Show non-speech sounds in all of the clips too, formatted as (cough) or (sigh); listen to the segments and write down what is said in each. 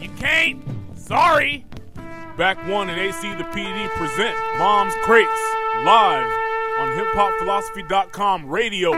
You can't. Sorry. Back One and AC the PD present Mom's Crates live on hiphopphilosophy.com radio.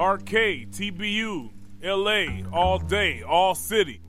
RK, TBU, LA, all day, all city.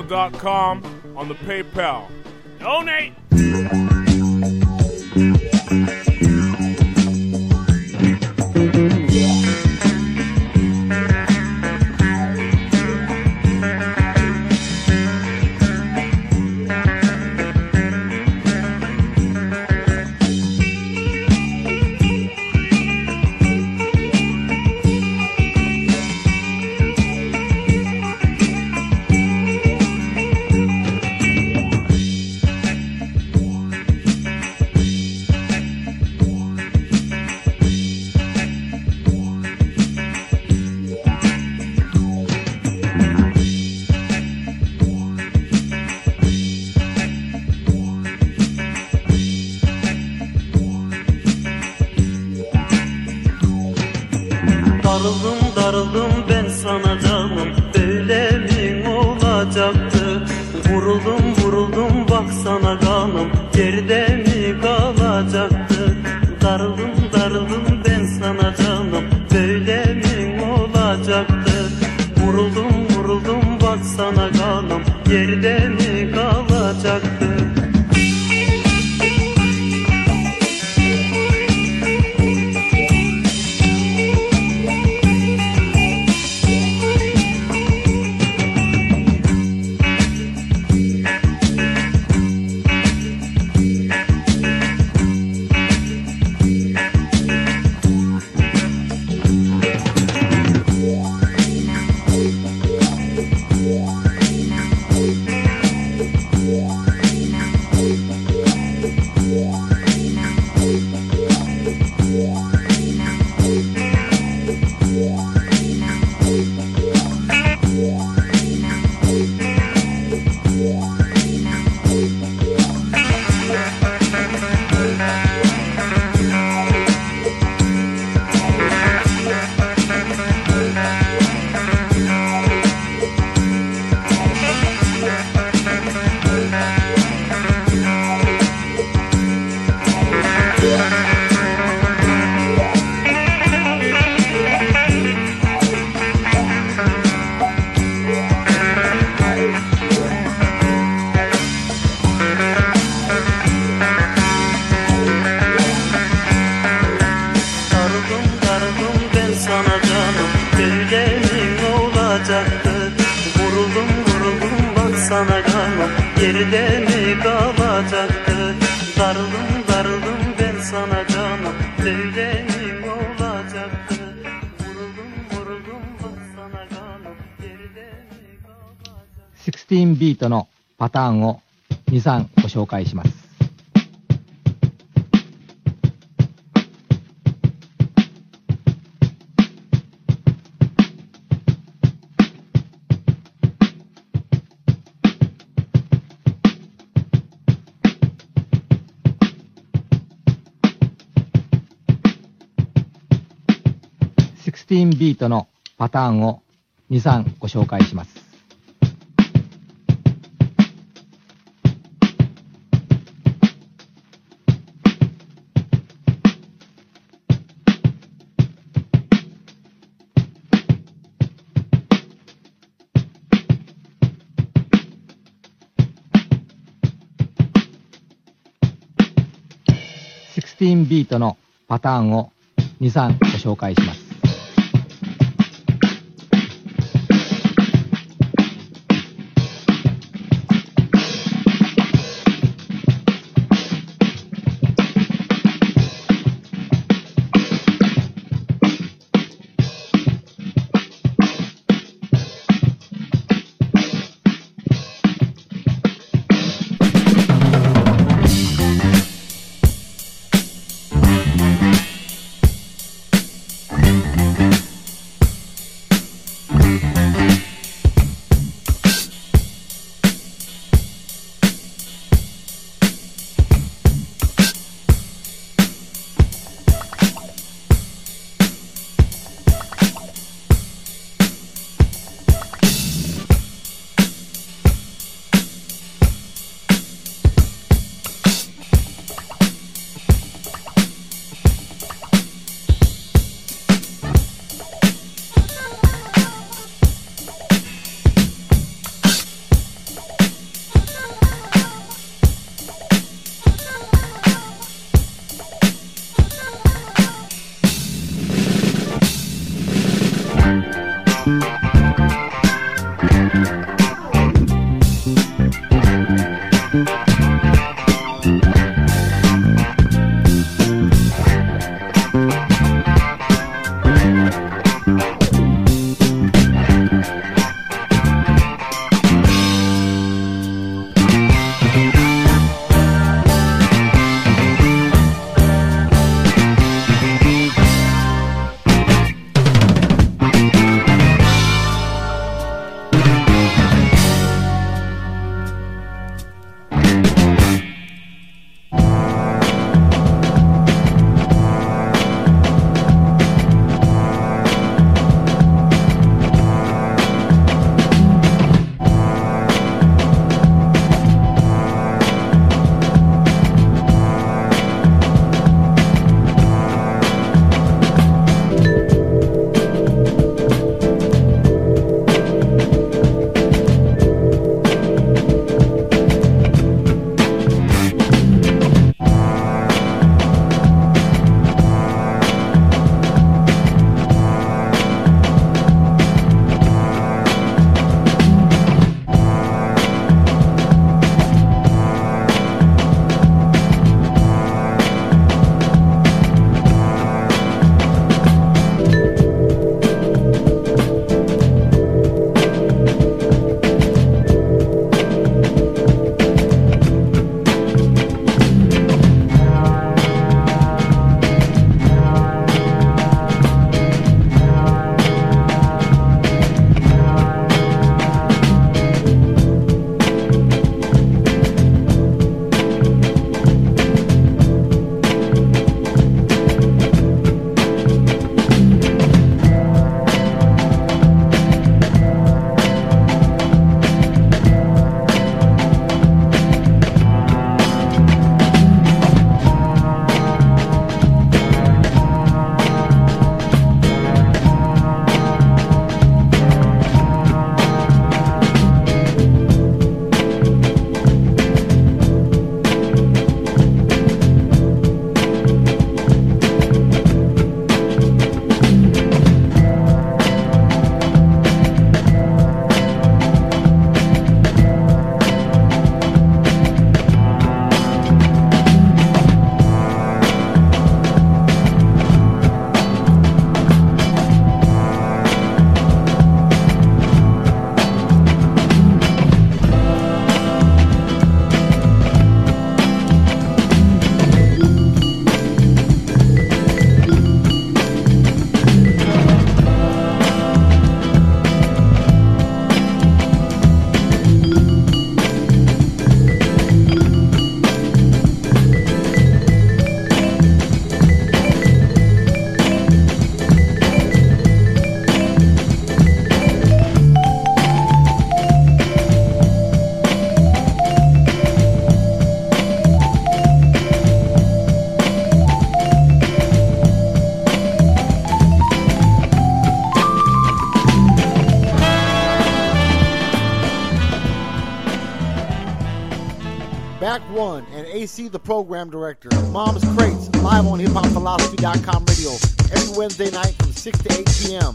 At hotmail.com on the PayPal. Donate! Darıldım darıldım ben sana canım. Böyle mi olacaktı? Vuruldum vuruldum baksana kanım Geride mi kalacaktı? Darıldım darıldım ben sana canım. Böyle mi olacaktı? Vuruldum vuruldum baksana kanım Geride mi ターンを2、3ご紹介します。16ビートのパターンを2、3ご紹介します。16ビートのパターンを2、3ご紹介します。AC, the program director. Mom's Crates, live on hiphopphilosophy.com radio every Wednesday night from 6 to 8 p.m.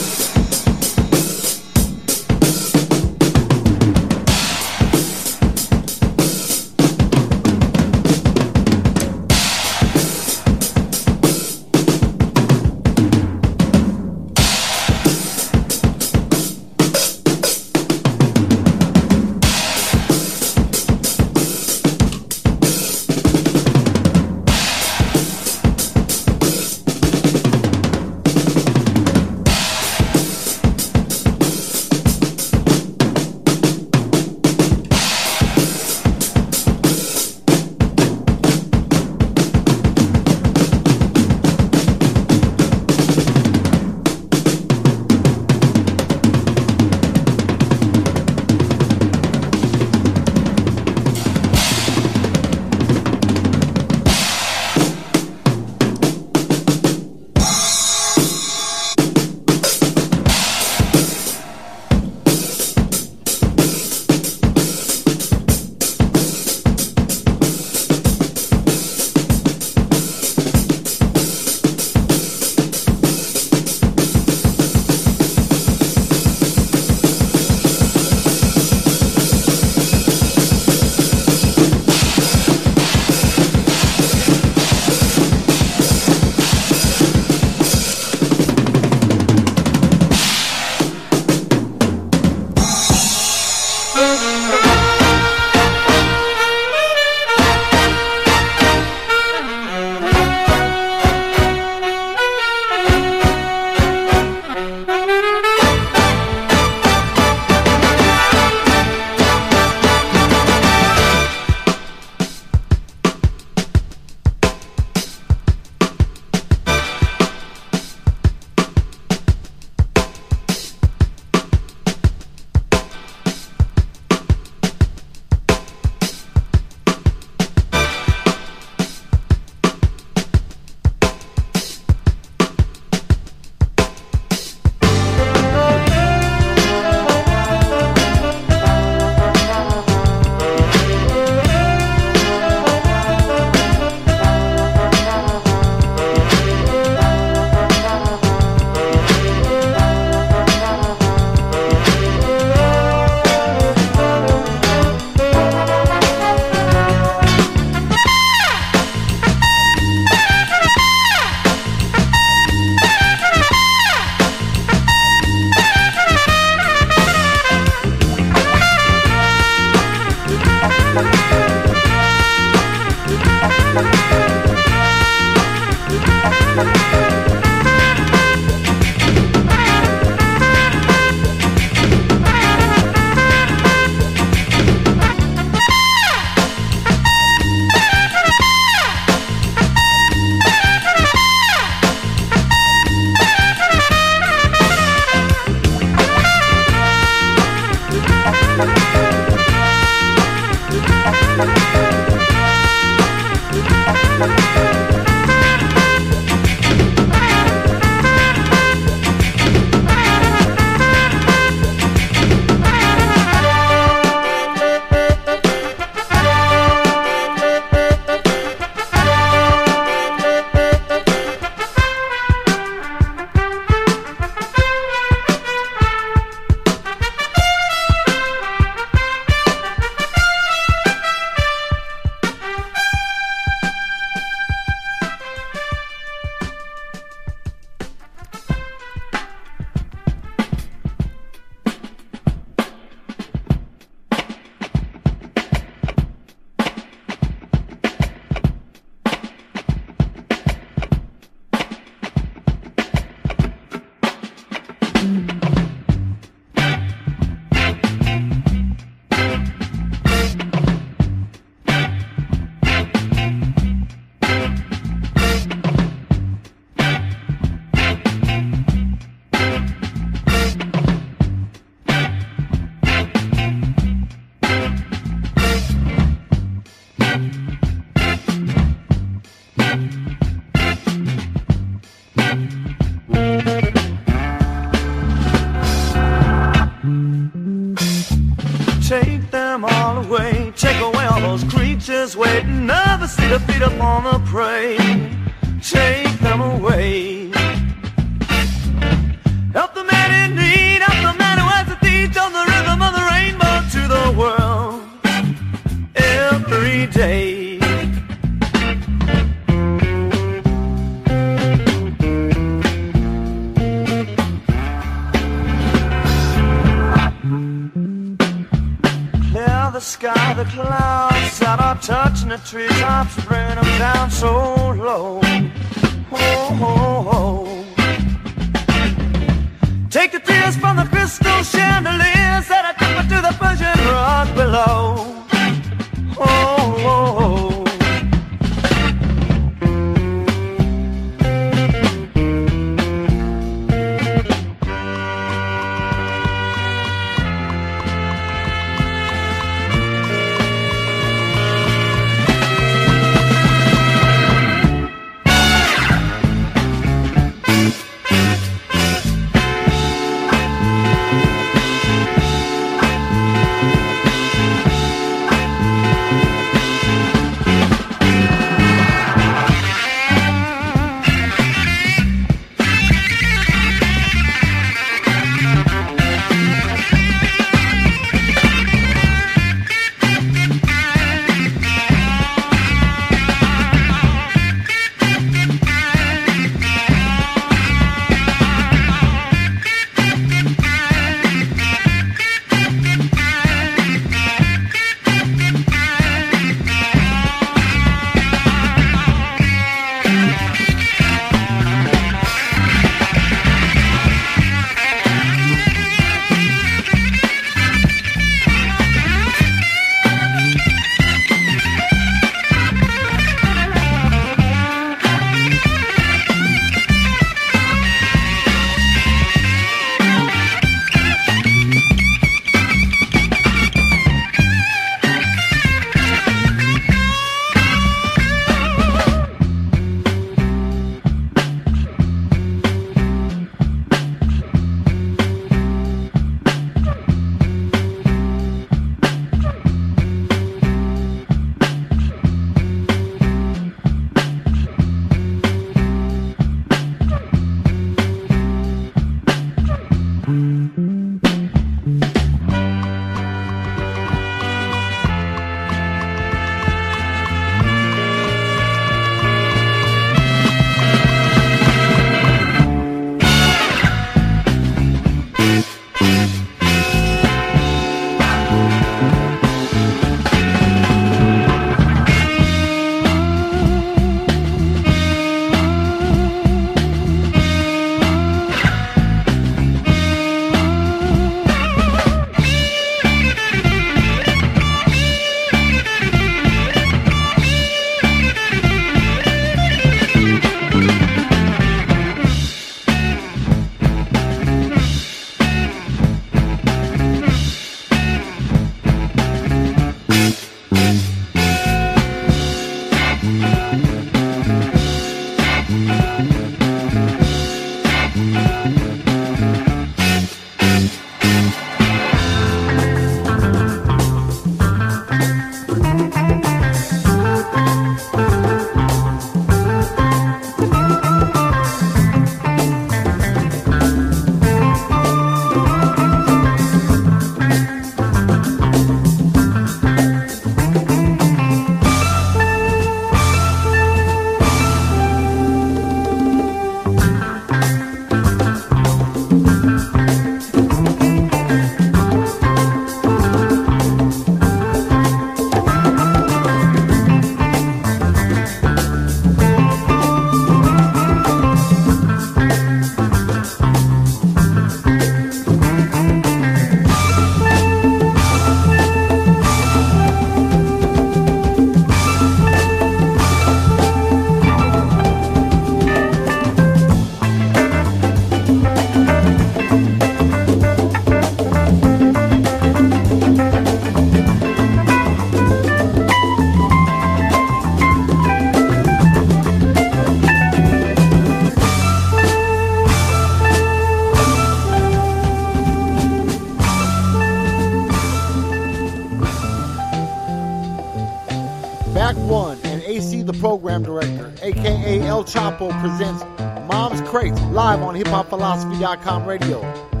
Choppo, presents Mom's Crates live on hiphopphilosophy.com radio.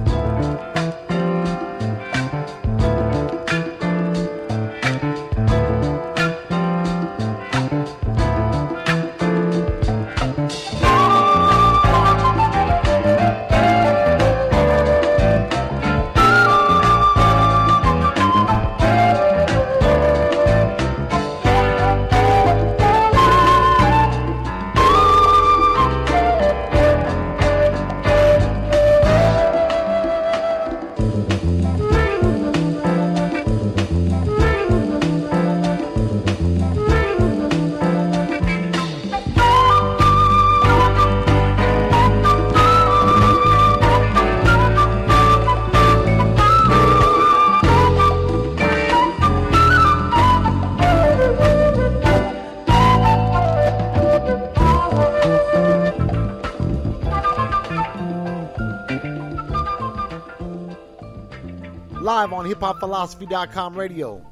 hiphopphilosophy.com radio.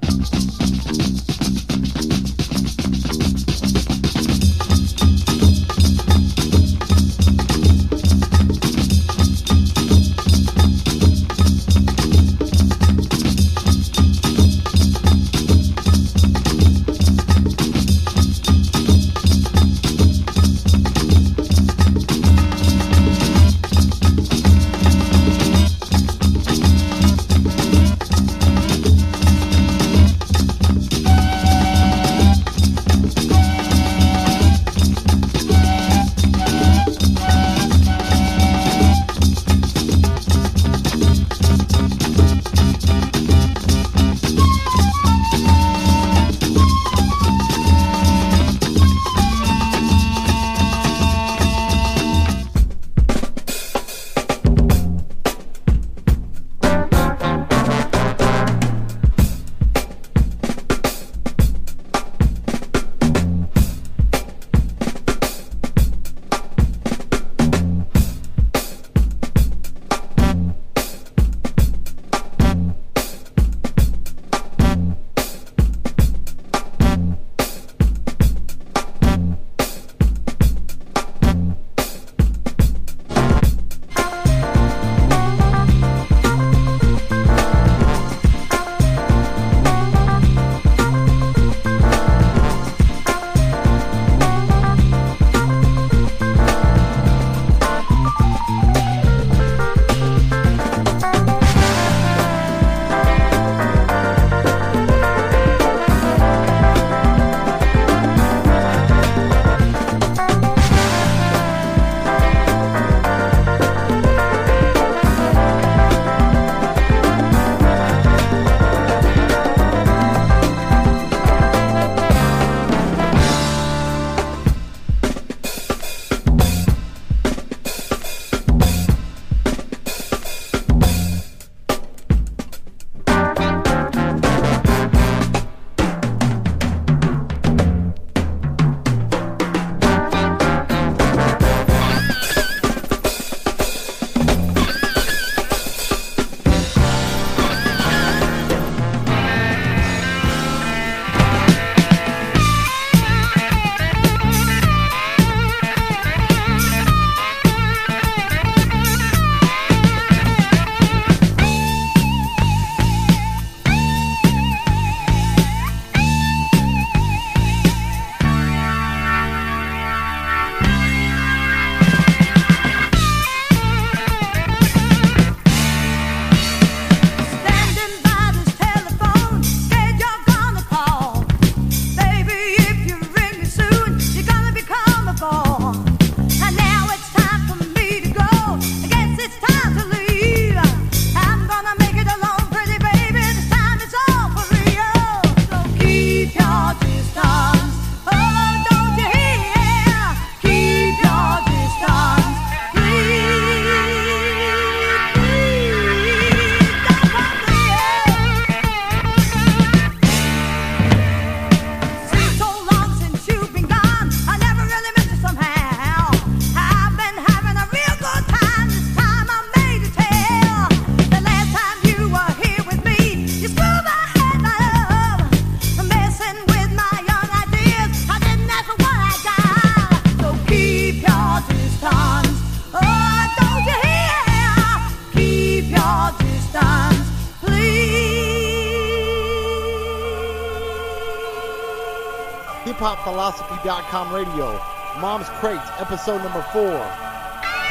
hiphopphilosophy.com radio. Mom's Crates, episode number four.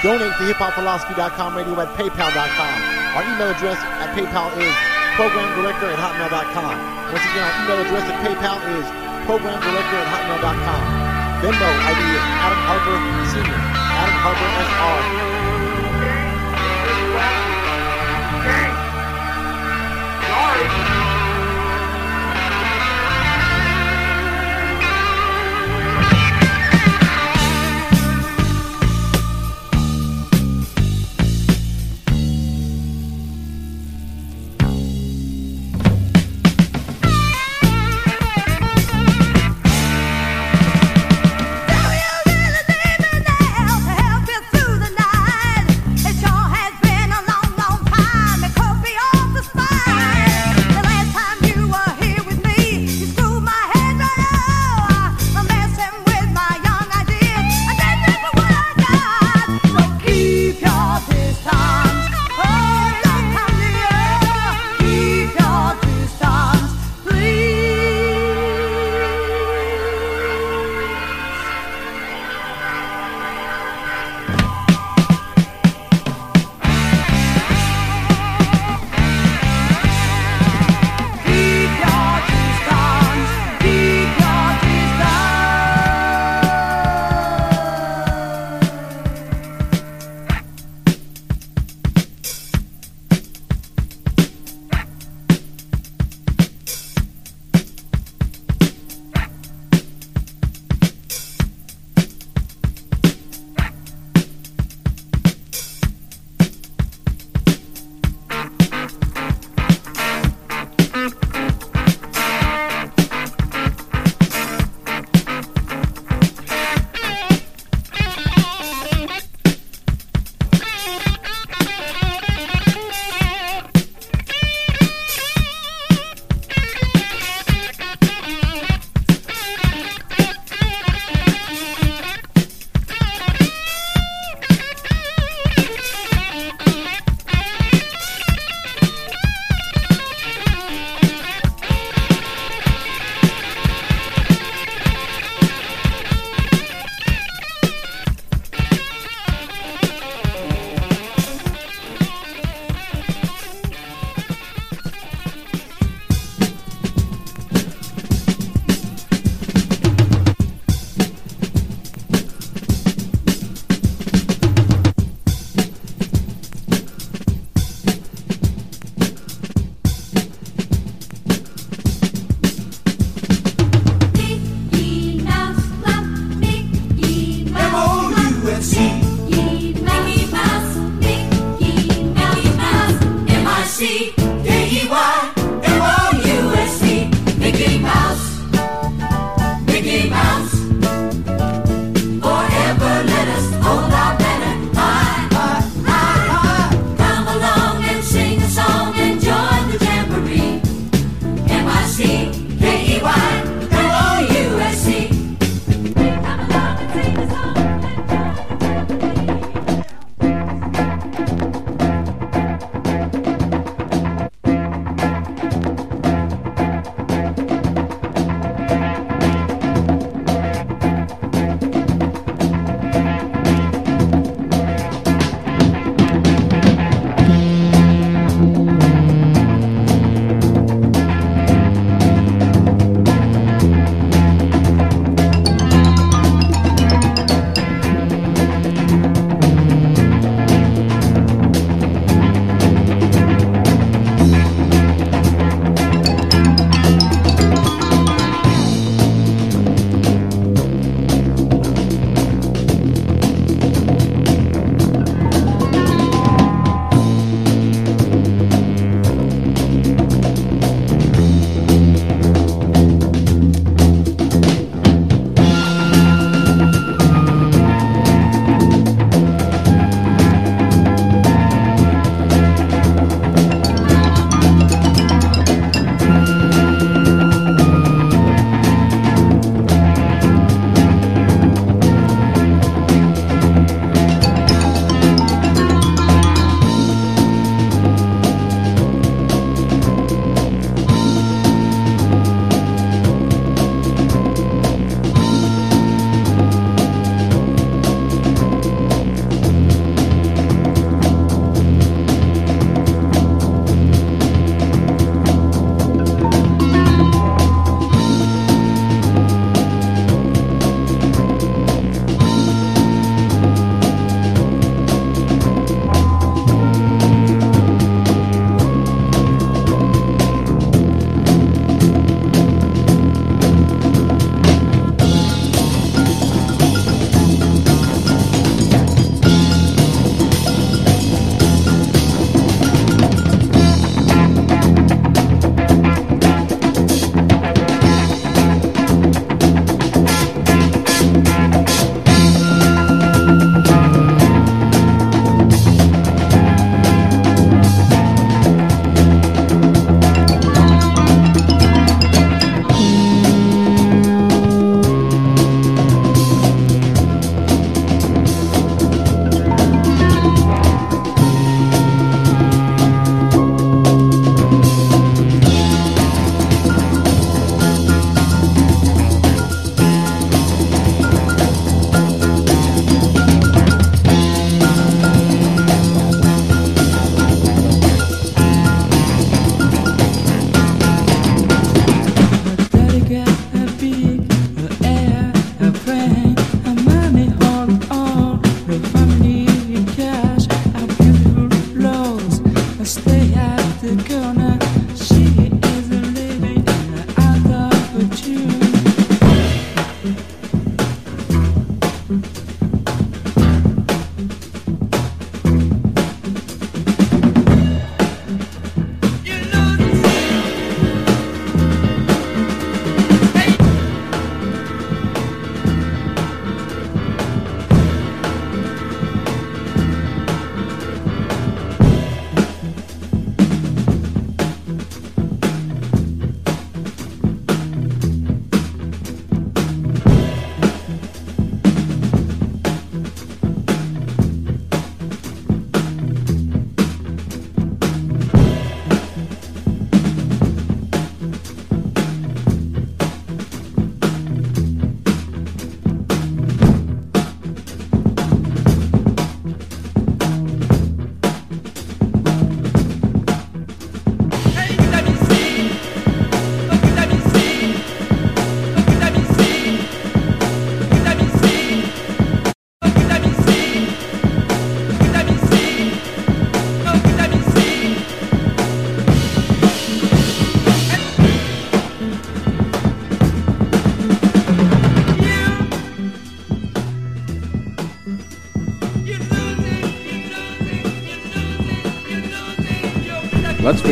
Donate to hiphopphilosophy.com radio at paypal.com. Our email address at PayPal is programdirector at hotmail.com. Once again, our email address at PayPal is programdirector at hotmail.com. Venmo ID is Adam Harper Sr. Adam Harper SR.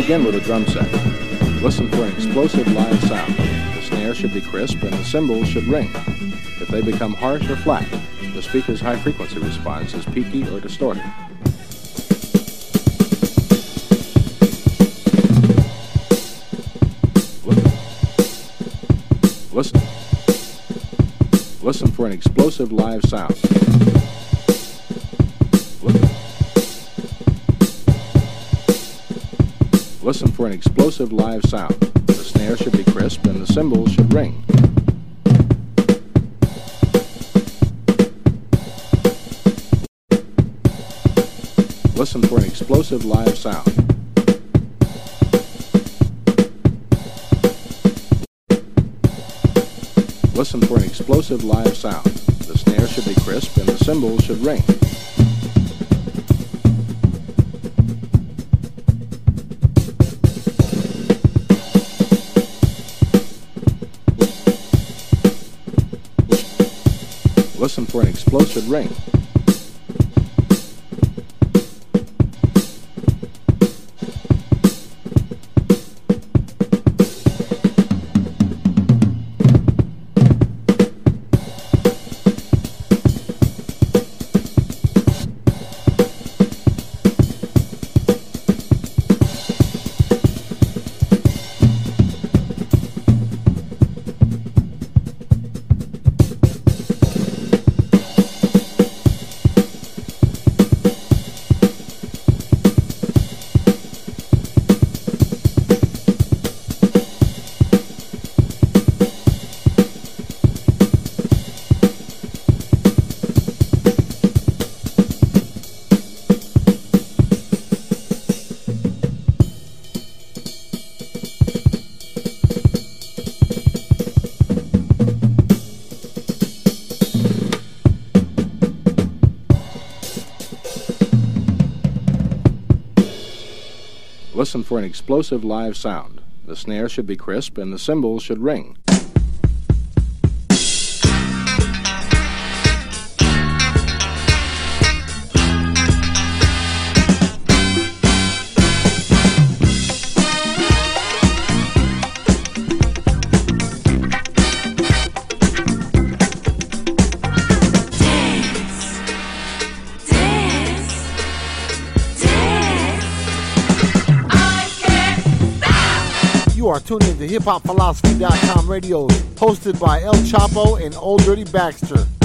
begin with a drum set. Listen for an explosive live sound. The snare should be crisp and the cymbals should ring. If they become harsh or flat, the speaker's high frequency response is peaky or distorted. Listen. Listen for an explosive live sound. Listen for an explosive live sound. The snare should be crisp and the cymbals should ring. Listen for an explosive live sound. Listen for an explosive live sound. The snare should be crisp and the cymbals should ring. Listen for an explosive ring. Listen for an explosive live sound. The snare should be crisp and the cymbals should ring. To hiphopphilosophy.com radio, hosted by El Choppo and Old Dirty Backster.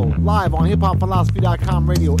Live on hiphopphilosophy.com radio.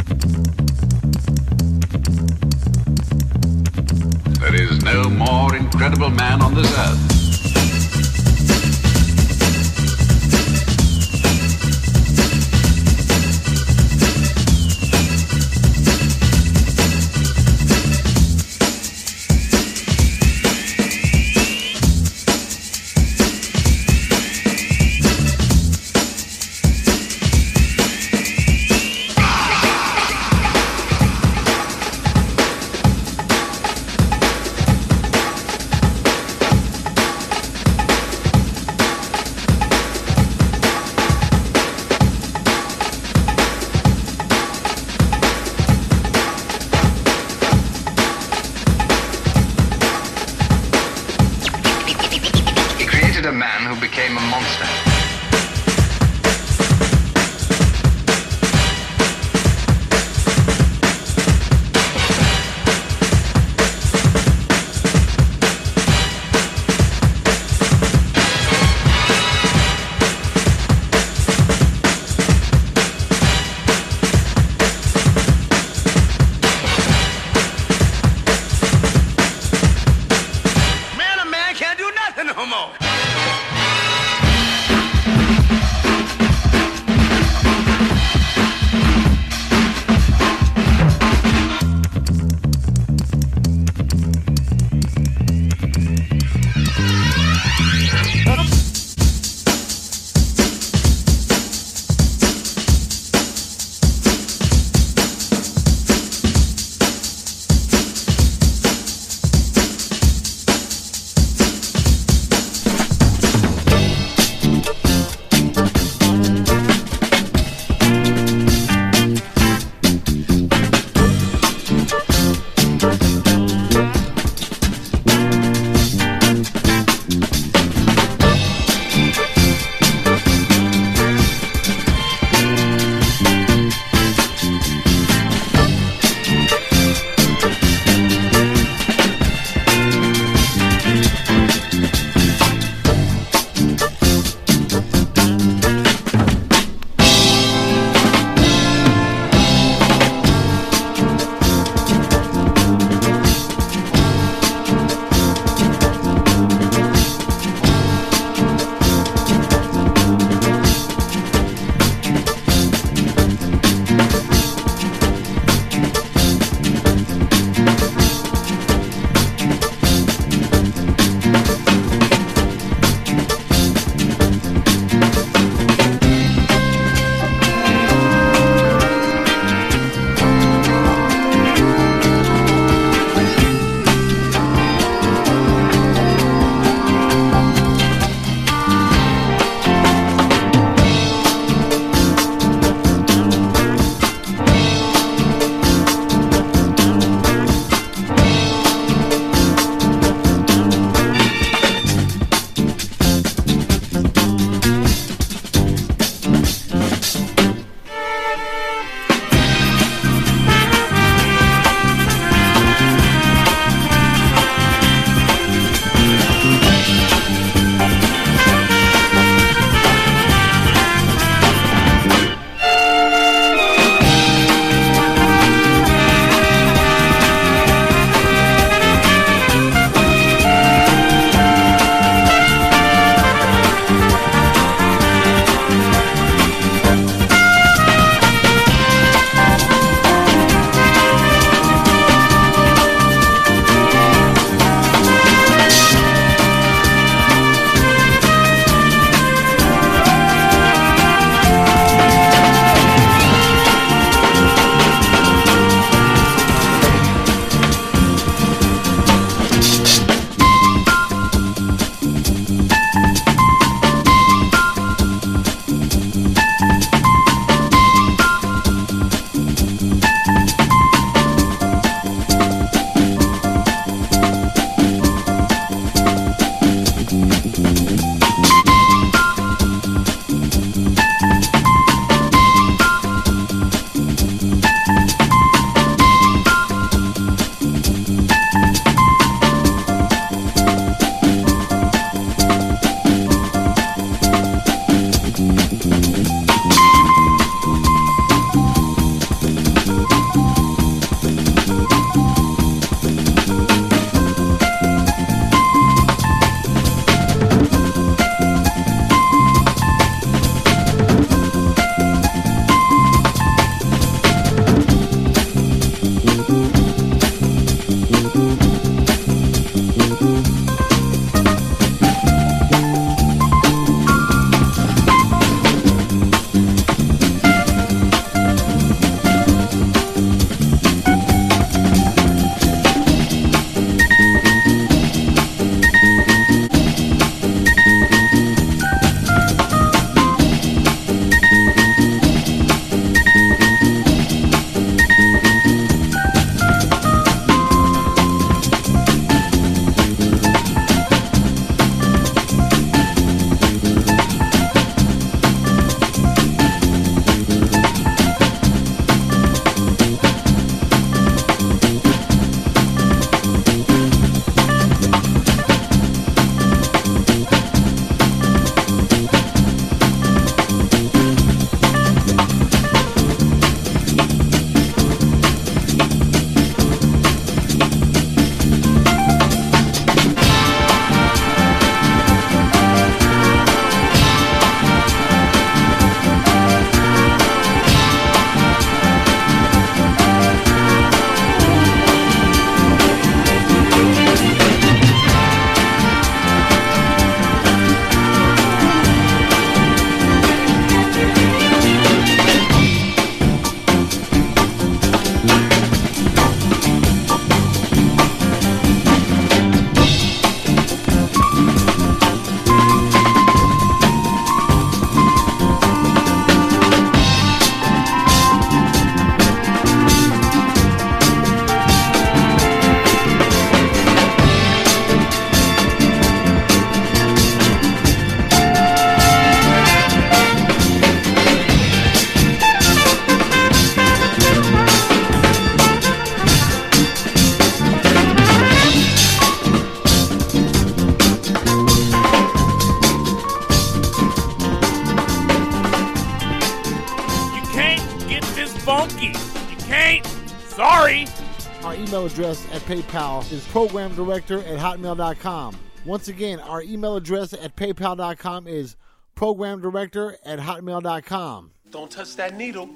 PayPal is program director at hotmail.com. Once again, our email address at paypal.com is program director at hotmail.com. Don't touch that needle.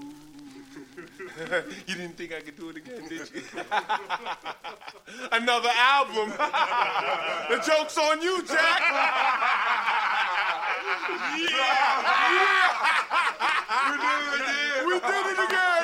(laughs) you didn't think I could do it again, did you? (laughs) Another album. (laughs) the joke's on you, Jack. yeah. yeah. We did it again. We did it again.